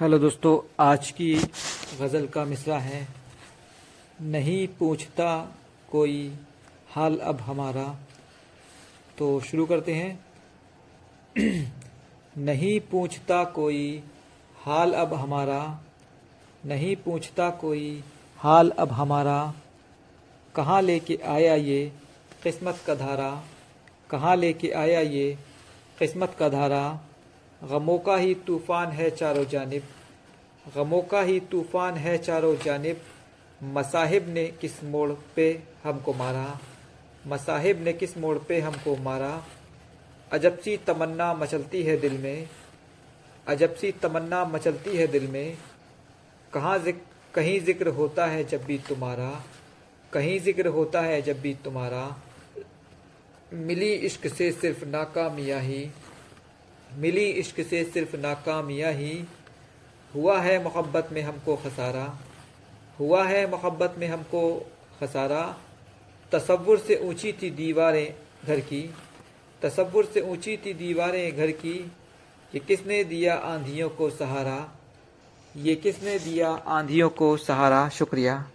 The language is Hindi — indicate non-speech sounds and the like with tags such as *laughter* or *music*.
हेलो दोस्तों, आज की गज़ल का मिसरा है। नहीं पूछता कोई हाल अब हमारा। तो शुरू करते हैं। *clears throat* नहीं पूछता कोई हाल अब हमारा। नहीं पूछता कोई हाल अब हमारा। कहाँ लेके आया ये किस्मत का धारा? कहाँ लेके आया ये किस्मत का धारा? गमों का ही तूफ़ान है चारों जानब। गमों का ही तूफ़ान है चारों जानब। मसाहिब ने किस मोड़ पे हमको मारा? मसाहिब ने किस मोड़ पे हमको मारा? अजब सी तमन्ना मचलती है दिल में। अजब सी तमन्ना मचलती है दिल में। कहाँ जिक, कहीं ज़िक्र होता है जब भी तुम्हारा? कहीं ज़िक्र होता है जब भी तुम्हारा? मिली इश्क से सिर्फ़ नाकामिया ही। मिली इश्क से सिर्फ़ नाकामिया ही, हुआ है मोहब्बत में हमको खसारा, हुआ है मोहब्बत में हमको खसारा। तसव्वुर से ऊँची थी दीवारें घर की, तसव्वुर से ऊँची थी दीवारें घर की। ये किसने दिया आंधियों को सहारा? ये किसने दिया आंधियों को सहारा? शुक्रिया।